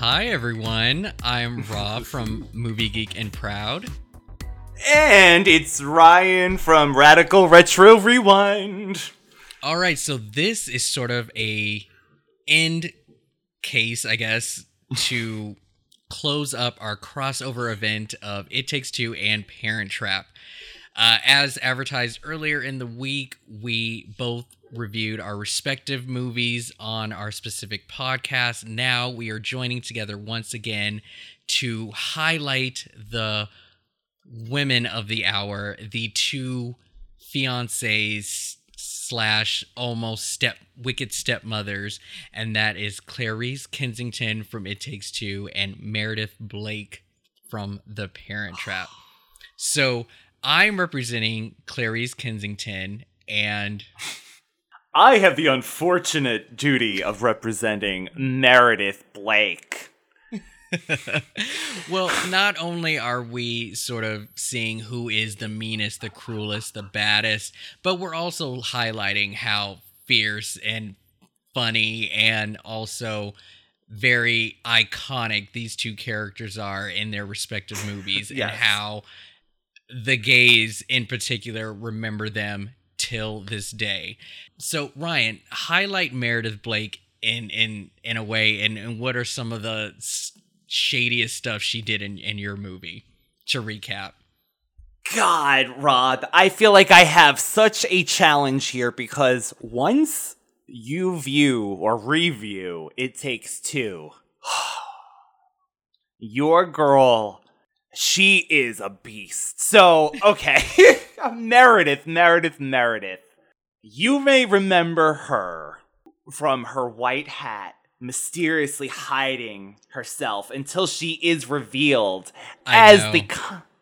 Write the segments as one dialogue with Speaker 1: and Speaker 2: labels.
Speaker 1: Hi, everyone. I'm Rob from Movie Geek and Proud.
Speaker 2: And it's Ryan from Radical Retro Rewind.
Speaker 1: All right, so this is sort of a end case, I guess, to close up our crossover event of It Takes Two and Parent Trap. Uh, as advertised earlier in the week, we both reviewed our respective movies on our specific podcast. Now we are joining together once again to highlight the women of the hour, the two fiancés slash almost step wicked stepmothers, and that is Clarice Kensington from It Takes Two and Meredith Blake from The Parent Trap. So I'm representing Clarice Kensington and
Speaker 2: I have the unfortunate duty of representing Meredith Blake.
Speaker 1: well, not only are we sort of seeing who is the meanest, the cruelest, the baddest, but we're also highlighting how fierce and funny and also very iconic these two characters are in their respective movies yes. and how the gays in particular remember them till this day. So Ryan, highlight Meredith Blake in in in a way and, and what are some of the shadiest stuff she did in in your movie to recap.
Speaker 2: God, Rob, I feel like I have such a challenge here because once you view or review It Takes Two, your girl, she is a beast. So, okay. Meredith, Meredith, Meredith. You may remember her from her white hat mysteriously hiding herself until she is revealed I as know. the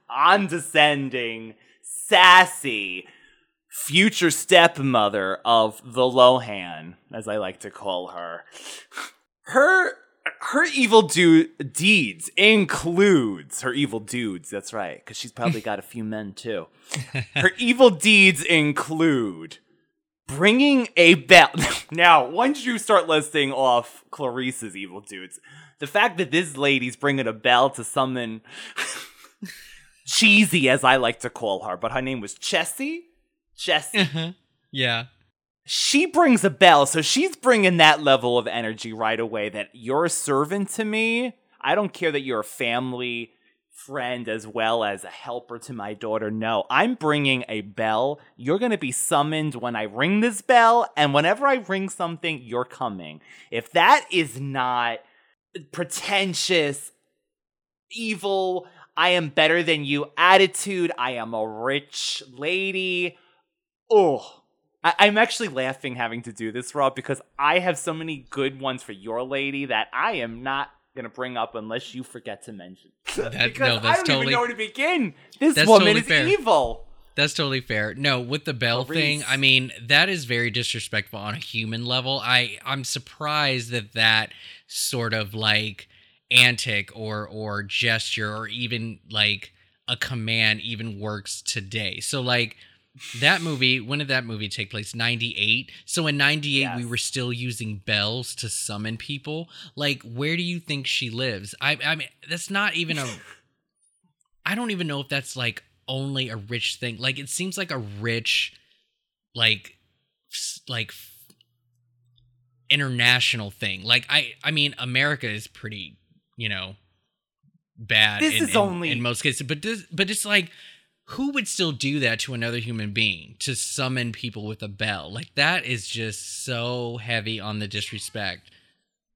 Speaker 2: condescending, sassy future stepmother of the Lohan, as I like to call her. Her her evil do- deeds includes her evil dudes. That's right, because she's probably got a few men too. Her evil deeds include bringing a bell. now, once you start listing off Clarice's evil dudes, the fact that this lady's bringing a bell to summon cheesy, as I like to call her, but her name was Chessy. Chessy.
Speaker 1: Uh-huh. Yeah
Speaker 2: she brings a bell, so she's bringing that level of energy right away that you're a servant to me. I don't care that you're a family friend as well as a helper to my daughter. No, I'm bringing a bell. You're going to be summoned when I ring this bell, and whenever I ring something, you're coming. If that is not pretentious, evil, I am better than you attitude, I am a rich lady. Oh, I- am actually laughing having to do this, Rob, because I have so many good ones for your lady that I am not gonna bring up unless you forget to mention. That, because no, I don't totally, even know where to begin. This woman totally is fair. evil.
Speaker 1: That's totally fair. No, with the bell thing, I mean that is very disrespectful on a human level. I I'm surprised that that sort of like antic or or gesture or even like a command even works today. So like that movie when did that movie take place? 98 so in 98 yes. we were still using bells to summon people. Like where do you think she lives? I i mean that's not even a i don't even know if that's like only a rich thing. Like it seems like a rich like like international thing. Like i i mean america is pretty you know bad
Speaker 2: this in, is
Speaker 1: in,
Speaker 2: only
Speaker 1: in most cases but this but it's like who would still do that to another human being to summon people with a bell? Like that is just so heavy on the disrespect.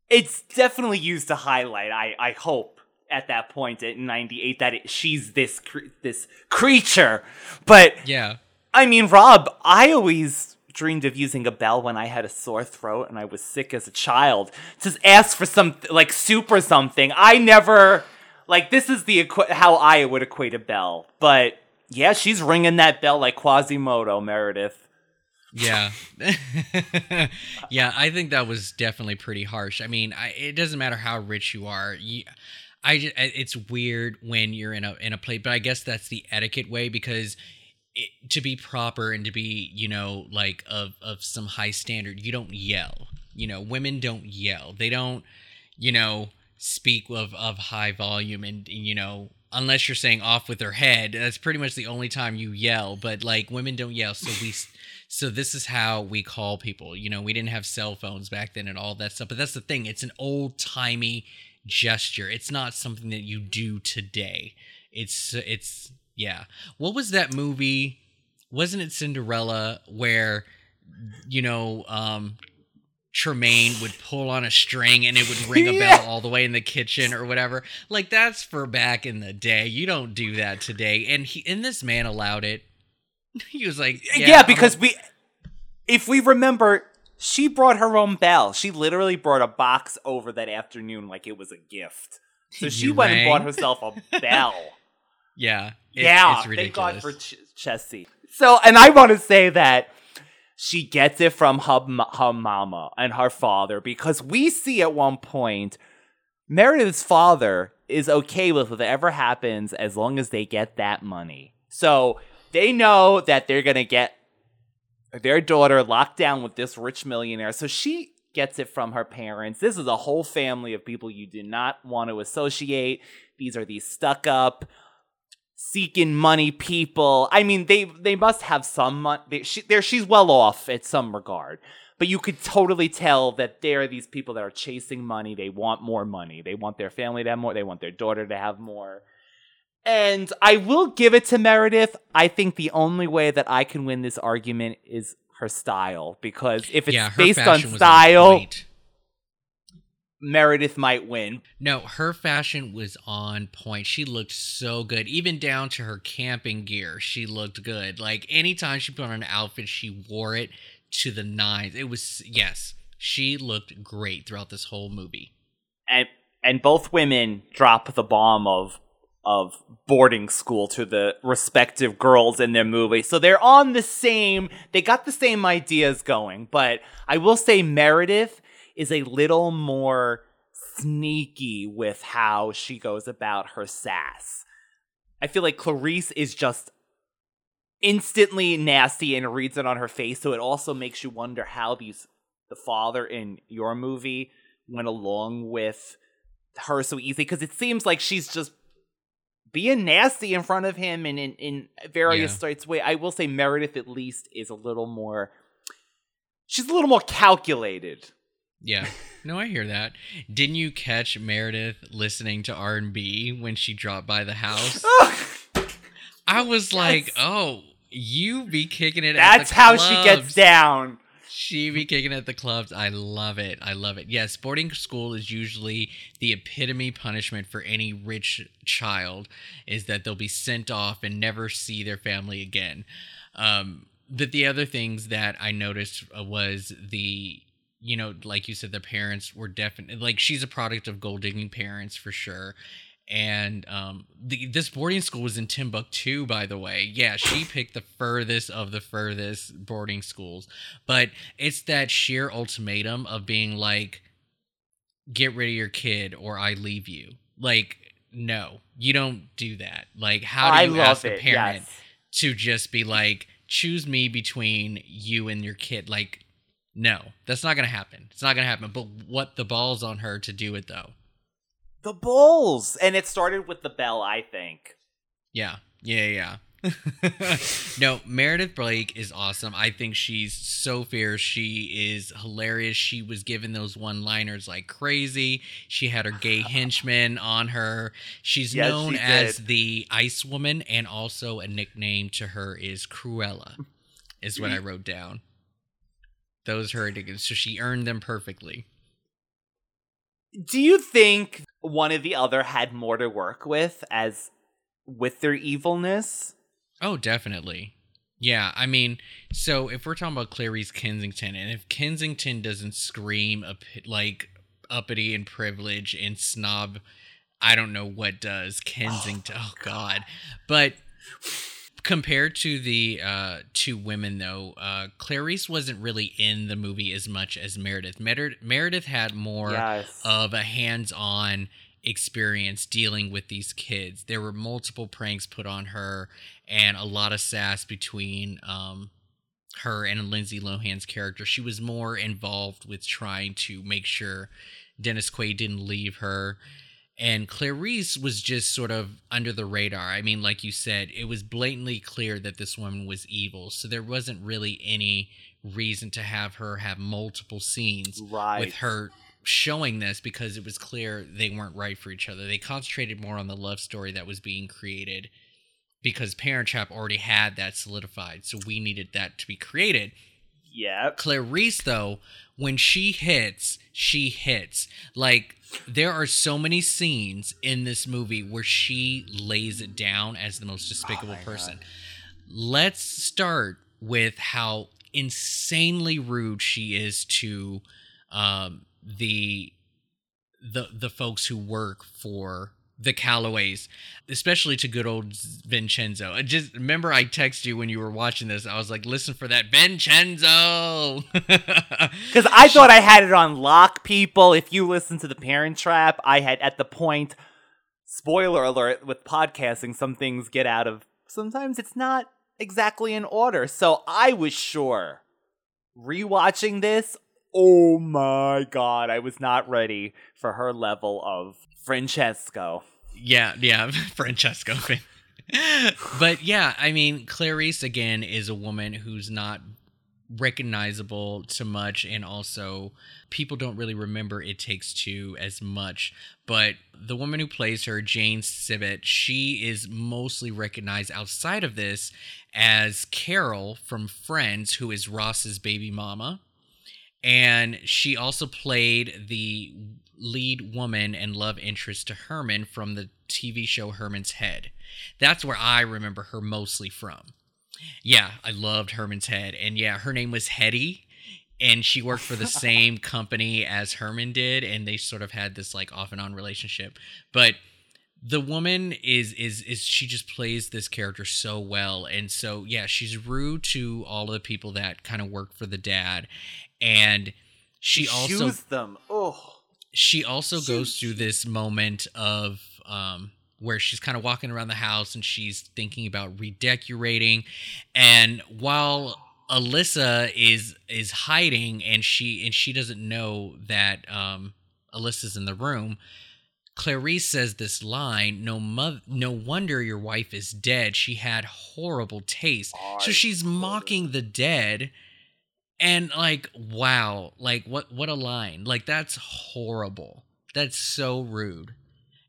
Speaker 2: It's definitely used to highlight. I I hope at that point in '98 that it, she's this cre- this creature. But
Speaker 1: yeah,
Speaker 2: I mean, Rob, I always dreamed of using a bell when I had a sore throat and I was sick as a child. Just ask for some like soup or something. I never like this is the equ- how I would equate a bell, but yeah, she's ringing that bell like Quasimodo, Meredith.
Speaker 1: Yeah. yeah, I think that was definitely pretty harsh. I mean, I, it doesn't matter how rich you are. You, I just, it's weird when you're in a in a play, but I guess that's the etiquette way because it, to be proper and to be, you know, like of of some high standard, you don't yell. You know, women don't yell. They don't, you know, speak of of high volume and you know unless you're saying off with her head that's pretty much the only time you yell but like women don't yell so we so this is how we call people you know we didn't have cell phones back then and all that stuff but that's the thing it's an old timey gesture it's not something that you do today it's it's yeah. What was that movie wasn't it cinderella where you know um Tremaine would pull on a string and it would ring a
Speaker 2: Yeah.
Speaker 1: bell all the way in the kitchen or whatever. Like that's for back in the day. You don't do that today. And he and this man allowed it. He was like,
Speaker 2: Yeah,
Speaker 1: yeah,
Speaker 2: because we, if we remember, she brought her own bell. She literally brought a box over that afternoon like it was a gift. So she
Speaker 1: You
Speaker 2: went and bought herself a bell.
Speaker 1: yeah, it-
Speaker 2: yeah,
Speaker 1: it's
Speaker 2: thank God
Speaker 1: ridiculous.
Speaker 2: for Ch- Chessy. So, and I want to say that she gets it from her, her mama and her father because we see at one point Meredith's father is okay with whatever happens as long as they get that money. So they know that they're going to get their daughter locked down with this rich millionaire. So she gets it from her parents. This is a whole family of people you do not want to associate. These are these stuck up, seeking money people. I mean, they they must have some money. She, there, she's well off at some regard. But you could totally tell that there are these people that are chasing money. They want more money. They want their family to have more. They want their daughter to have more. And I will give it to Meredith. I think the only way that I can win this argument is her style. Because if it's
Speaker 1: yeah,
Speaker 2: based on style,
Speaker 1: point.
Speaker 2: Meredith might win.
Speaker 1: No, her fashion was on point. She looked so good, even down to her camping gear. She looked good. Like anytime she put on an outfit, she wore it to the nines. It was yes, she looked great throughout this whole movie.
Speaker 2: and and both women drop the bomb of of boarding school to the respective girls in their movie. So they're on the same they got the same ideas going, but I will say Meredith is a little more sneaky with how she goes about her sass. I feel like Clarice is just instantly nasty and reads it on her face, so it also makes you wonder how these the father in your movie went along with her so easy because it seems like she's just being nasty in front of him and in, in various
Speaker 1: Yeah.
Speaker 2: sorts of way. I will say Meredith at least is a little more she's a little more calculated.
Speaker 1: Yeah. No, I hear that. Didn't you catch Meredith listening to R&B when she dropped by the house? I was like,
Speaker 2: Yes.
Speaker 1: "Oh, you be kicking it at
Speaker 2: That's how she gets down.
Speaker 1: She be kicking at the clubs. I love it. I love it. Yes, boarding school is usually the epitome punishment for any rich child is that they'll be sent off and never see their family again. Um, but the other things that I noticed uh, was the, you know, like you said, the parents were definitely like she's a product of gold digging parents for sure. And um, the, this boarding school was in Timbuktu, by the way. Yeah, she picked the furthest of the furthest boarding schools but it's that sheer ultimatum of being like get rid of your kid or i leave you like no you don't do that like how do you ask a parent
Speaker 2: Yes.
Speaker 1: to just be like choose me between you and your kid like no that's not gonna happen it's not gonna happen but what the ball's on her to do it though
Speaker 2: The balls, And it started with the bell, I think.
Speaker 1: Yeah, yeah, yeah. no, Meredith Blake is awesome. I think she's so fierce. She is hilarious. She was given those one liners like crazy. She had her gay henchman on her. She's
Speaker 2: Yes,
Speaker 1: known
Speaker 2: she
Speaker 1: as the Ice Woman, and also a nickname to her is Cruella, is what I wrote down. Those are her nicknames. So she earned them perfectly.
Speaker 2: Do you think one or the other had more to work with as with their evilness?
Speaker 1: Oh, definitely. Yeah, I mean, so if we're talking about Clarice Kensington, and if Kensington doesn't scream up, like uppity and privilege and snob, I don't know what does. Oh, Kensington, oh, God. But compared to the uh, two women, though, uh, Clarice wasn't really in the movie as much as Meredith. Mer- Meredith had more
Speaker 2: Yes.
Speaker 1: of a hands-on experience dealing with these kids. There were multiple pranks put on her and a lot of sass between um her and Lindsay Lohan's character. She was more involved with trying to make sure Dennis Quaid didn't leave her. And Clarice was just sort of under the radar. I mean, like you said, it was blatantly clear that this woman was evil. So there wasn't really any reason to have her have multiple scenes
Speaker 2: Right.
Speaker 1: with her showing this because it was clear they weren't right for each other. They concentrated more on the love story that was being created because Parent Trap already had that solidified. So we needed that to be created.
Speaker 2: Yep.
Speaker 1: Clarice, though, when she hits, she hits. Like, there are so many scenes in this movie where she lays it down as the most despicable
Speaker 2: Oh
Speaker 1: person.
Speaker 2: God.
Speaker 1: Let's start with how insanely rude she is to um, the the the folks who work for the Callaways, especially to good old Vincenzo. I just remember I texted you when you were watching this. I was like, "Listen for that, Vincenzo."
Speaker 2: Because I thought I had it on lock, people. If you listen to the Parent Trap, I had at the point. Spoiler alert: with podcasting, some things get out of. Sometimes it's not exactly in order. So I was sure. Rewatching this, oh my god, I was not ready for her level of Francesco.
Speaker 1: Yeah, yeah, Francesco. but yeah, I mean, Clarice again is a woman who's not recognizable to much, and also people don't really remember It Takes Two as much. But the woman who plays her, Jane Sibbett, she is mostly recognized outside of this as Carol from Friends, who is Ross's baby mama and she also played the lead woman and love interest to Herman from the TV show Herman's Head. That's where I remember her mostly from. Yeah, I loved Herman's Head, and yeah, her name was Hetty, and she worked for the same company as Herman did, and they sort of had this like off and on relationship. But the woman is is is she just plays this character so well and so yeah she's rude to all of the people that kind of work for the dad and she also
Speaker 2: Choose them. Oh,
Speaker 1: she also goes through this moment of um where she's kind of walking around the house and she's thinking about redecorating and while Alyssa is is hiding and she and she doesn't know that um Alyssa's in the room Clarice says this line, no mo- no wonder your wife is dead. She had horrible taste. so she's mocking the dead and like wow, like what what a line. Like that's horrible. That's so rude.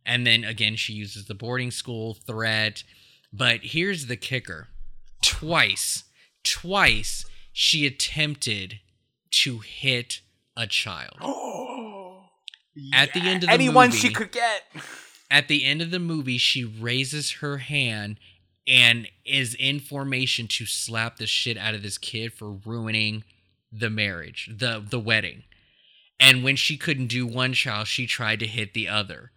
Speaker 1: And then again she uses the boarding school threat. But here's the kicker. Twice, twice she attempted to hit a child. At the end of the
Speaker 2: anyone
Speaker 1: movie-
Speaker 2: she could get.
Speaker 1: At the end of the movie, she raises her hand and is in formation to slap the shit out of this kid for ruining the marriage, the the wedding. And when she couldn't do one child, she tried to hit the other.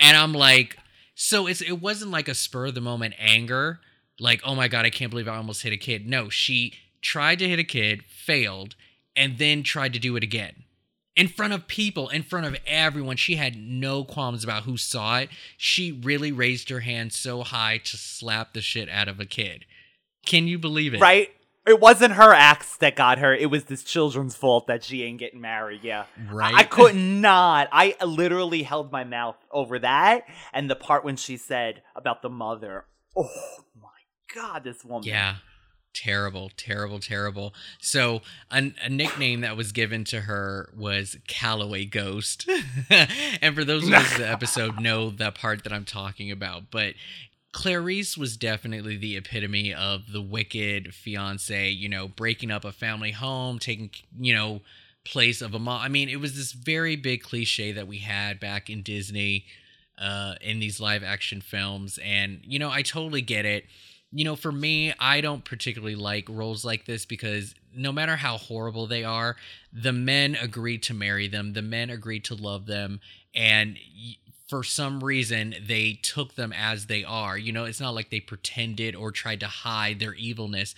Speaker 1: And I'm like, so it's it wasn't like a spur of the moment anger, like, oh my god, I can't believe I almost hit a kid. No, she tried to hit a kid, failed, and then tried to do it again. In front of people, in front of everyone. She had no qualms about who saw it. She really raised her hand so high to slap the shit out of a kid. Can you believe it?
Speaker 2: Right? It wasn't her acts that got her. It was this children's fault that she ain't getting married. Yeah.
Speaker 1: Right?
Speaker 2: I could not. I literally held my mouth over that and the part when she said about the mother. Oh my god, this woman.
Speaker 1: Yeah. Terrible, terrible, terrible. So, a, a nickname that was given to her was Callaway Ghost. and for those who listen to the episode, know the part that I'm talking about. But Clarice was definitely the epitome of the wicked fiance, you know, breaking up a family home, taking, you know, place of a mom. I mean, it was this very big cliche that we had back in Disney uh, in these live action films. And, you know, I totally get it. You know, for me, I don't particularly like roles like this because no matter how horrible they are, the men agreed to marry them, the men agreed to love them, and for some reason they took them as they are. You know, it's not like they pretended or tried to hide their evilness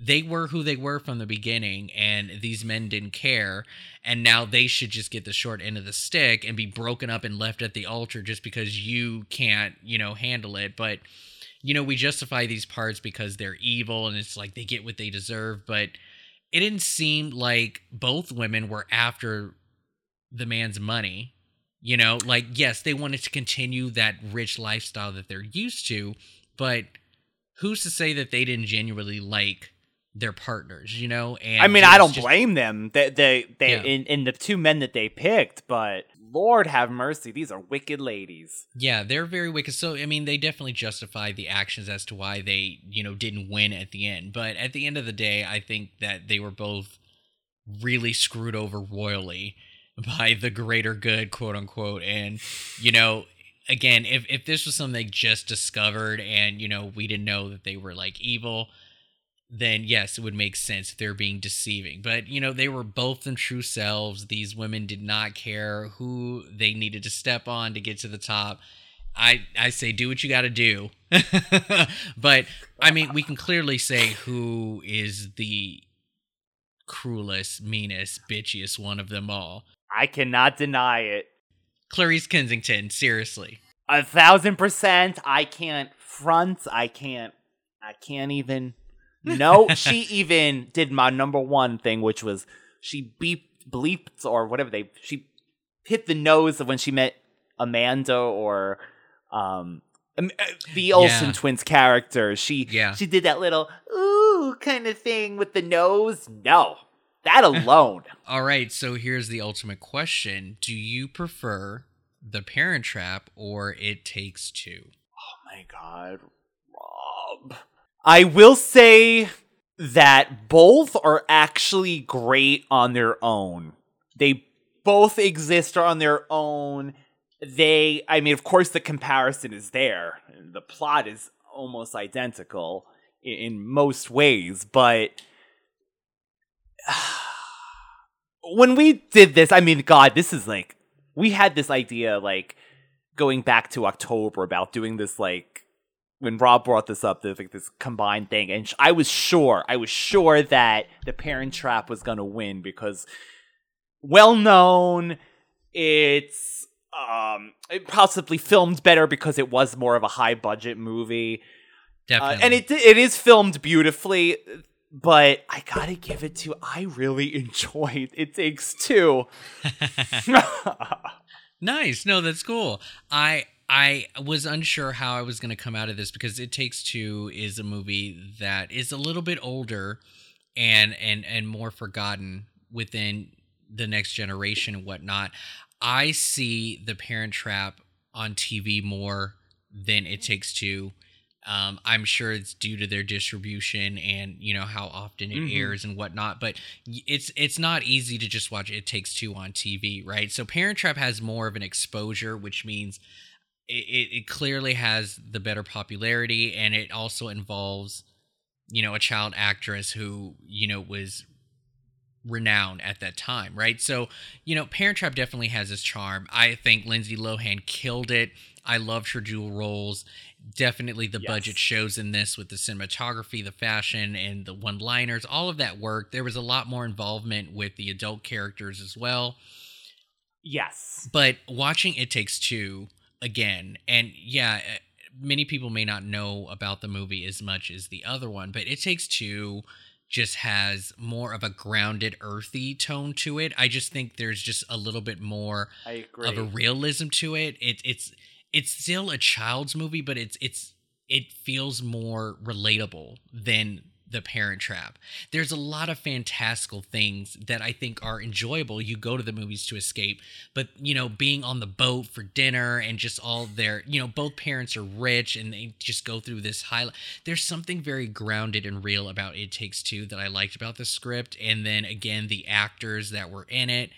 Speaker 1: they were who they were from the beginning and these men didn't care and now they should just get the short end of the stick and be broken up and left at the altar just because you can't you know handle it but you know we justify these parts because they're evil and it's like they get what they deserve but it didn't seem like both women were after the man's money. You know, like yes, they wanted to continue that rich lifestyle that they're used to, but who's to say that they didn't genuinely like their partners, you know? And
Speaker 2: I mean, I don't
Speaker 1: just-
Speaker 2: blame them. They, they, they
Speaker 1: Yeah.
Speaker 2: in, in the two men that they picked, but Lord have mercy, these are wicked ladies.
Speaker 1: Yeah, they're very wicked. So, I mean, they definitely justify the actions as to why they, you know, didn't win at the end. But at the end of the day, I think that they were both really screwed over royally by the greater good, quote unquote. And, you know, again, if, if this was something they just discovered and, you know, we didn't know that they were like evil, then yes, it would make sense if they're being deceiving. But, you know, they were both them true selves. These women did not care who they needed to step on to get to the top. I, I say do what you got to do. but I mean, we can clearly say who is the cruelest, meanest, bitchiest one of them all.
Speaker 2: I cannot deny it.
Speaker 1: Clarice Kensington, seriously.
Speaker 2: A thousand percent. I can't front. I can't. I can't even. No, she even did my number one thing, which was she beep bleeped or whatever they. She hit the nose of when she met Amanda or um um, uh, the Olsen
Speaker 1: Yeah.
Speaker 2: twins character. She
Speaker 1: Yeah.
Speaker 2: she did that little ooh kind of thing with the nose. No, that alone.
Speaker 1: All right, so here's the ultimate question Do you prefer The Parent Trap or It Takes Two?
Speaker 2: Oh my god, Rob. I will say that both are actually great on their own. They both exist on their own. They, I mean, of course, the comparison is there. The plot is almost identical in, in most ways, but when we did this, I mean, God, this is like, we had this idea like going back to October about doing this like when Rob brought this up, there's like this combined thing, and sh- I was sure, I was sure that the Parent Trap was gonna win because well known, it's um it possibly filmed better because it was more of a high budget movie, uh, and it it is filmed beautifully. But I gotta give it to I really enjoyed It Takes Two.
Speaker 1: Nice. No, that's cool. I I was unsure how I was to come out of this because It Takes Two is a movie that is a little bit older and and and more forgotten within the next generation and whatnot. I see The Parent Trap on TV more than It Takes Two. Um, I'm sure it's due to their distribution and you know how often it
Speaker 2: Mhm.
Speaker 1: airs and whatnot. But it's it's not easy to just watch It Takes Two on TV, right? So Parent Trap has more of an exposure, which means it, it clearly has the better popularity, and it also involves you know a child actress who you know was renowned at that time, right? So, you know, Parent Trap definitely has its charm. I think Lindsay Lohan killed it. I loved her dual roles. Definitely the
Speaker 2: Yes.
Speaker 1: budget shows in this with the cinematography, the fashion, and the one liners. All of that worked. There was a lot more involvement with the adult characters as well.
Speaker 2: yes.
Speaker 1: But watching It Takes Two again, and yeah, eh, many people may not know about the movie as much as the other one, but It Takes Two just has more of a grounded, earthy tone to it. I just think there's just a little bit more of a realism to it. It it's it's still a child's movie, but it's it's it feels more relatable than the parent trap. There's a lot of fantastical things that I think are enjoyable. You go to the movies to escape, but you know, being on the boat for dinner and just all their, you know, both parents are rich and they just go through this high there's something very grounded and real about It Takes Two that I liked about the script and then again the actors that were in it.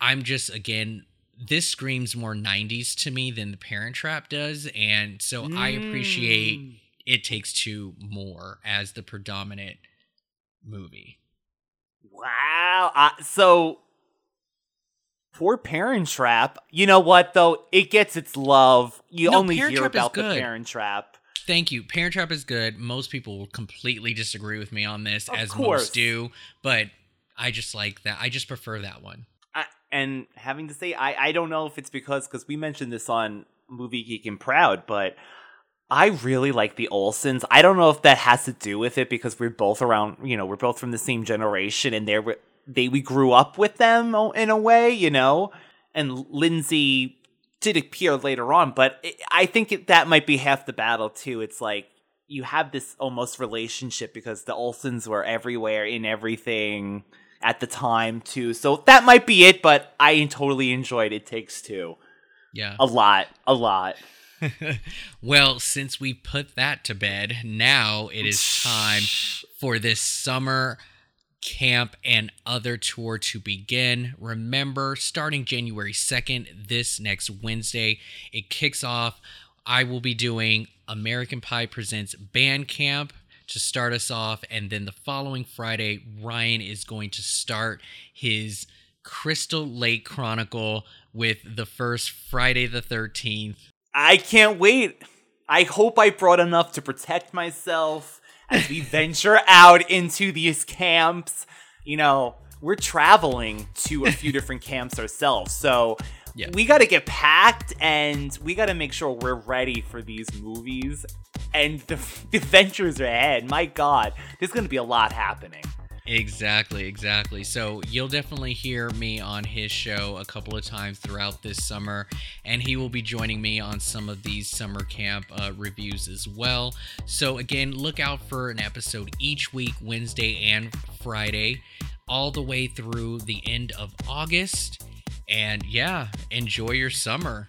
Speaker 1: I'm just again this screams more 90s to me than the Parent Trap does and so I appreciate
Speaker 2: Mm.
Speaker 1: It Takes Two more as the predominant movie.
Speaker 2: Wow. Uh, so for Parent Trap, you know what though? It gets its love. You
Speaker 1: No,
Speaker 2: only
Speaker 1: Parent
Speaker 2: hear
Speaker 1: Trap
Speaker 2: about the. Parent Trap.
Speaker 1: Thank you. Parent Trap is good. Most people will completely disagree with me on this,
Speaker 2: Of
Speaker 1: as
Speaker 2: course.
Speaker 1: most do, but I just like that. I just prefer that one.
Speaker 2: I, and having to say, I, I don't know if it's because because we mentioned this on Movie Geek and Proud, but I really like the Olsens. I don't know if that has to do with it because we're both around, you know, we're both from the same generation and they're they we grew up with them in a way, you know. And Lindsay did appear later on, but it, I think it, that might be half the battle too. It's like you have this almost relationship because the Olsens were everywhere in everything at the time too. So that might be it, but I totally enjoyed It Takes Two.
Speaker 1: Yeah.
Speaker 2: A lot, a lot.
Speaker 1: Well, since we put that to bed, now it is time for this summer camp and other tour to begin. Remember, starting January 2nd, this next Wednesday, it kicks off. I will be doing American Pie Presents Band Camp to start us off. And then the following Friday, Ryan is going to start his Crystal Lake Chronicle with the first Friday the 13th.
Speaker 2: I can't wait. I hope I brought enough to protect myself as we venture out into these camps. You know, we're traveling to a few different camps ourselves. So yeah. we got to get packed and we got to make sure we're ready for these movies and the, the ventures ahead. My God, there's going to be a lot happening.
Speaker 1: Exactly, exactly. So you'll definitely hear me on his show a couple of times throughout this summer, and he will be joining me on some of these summer camp uh, reviews as well. So again, look out for an episode each week, Wednesday and Friday, all the way through the end of August. And yeah, enjoy your summer.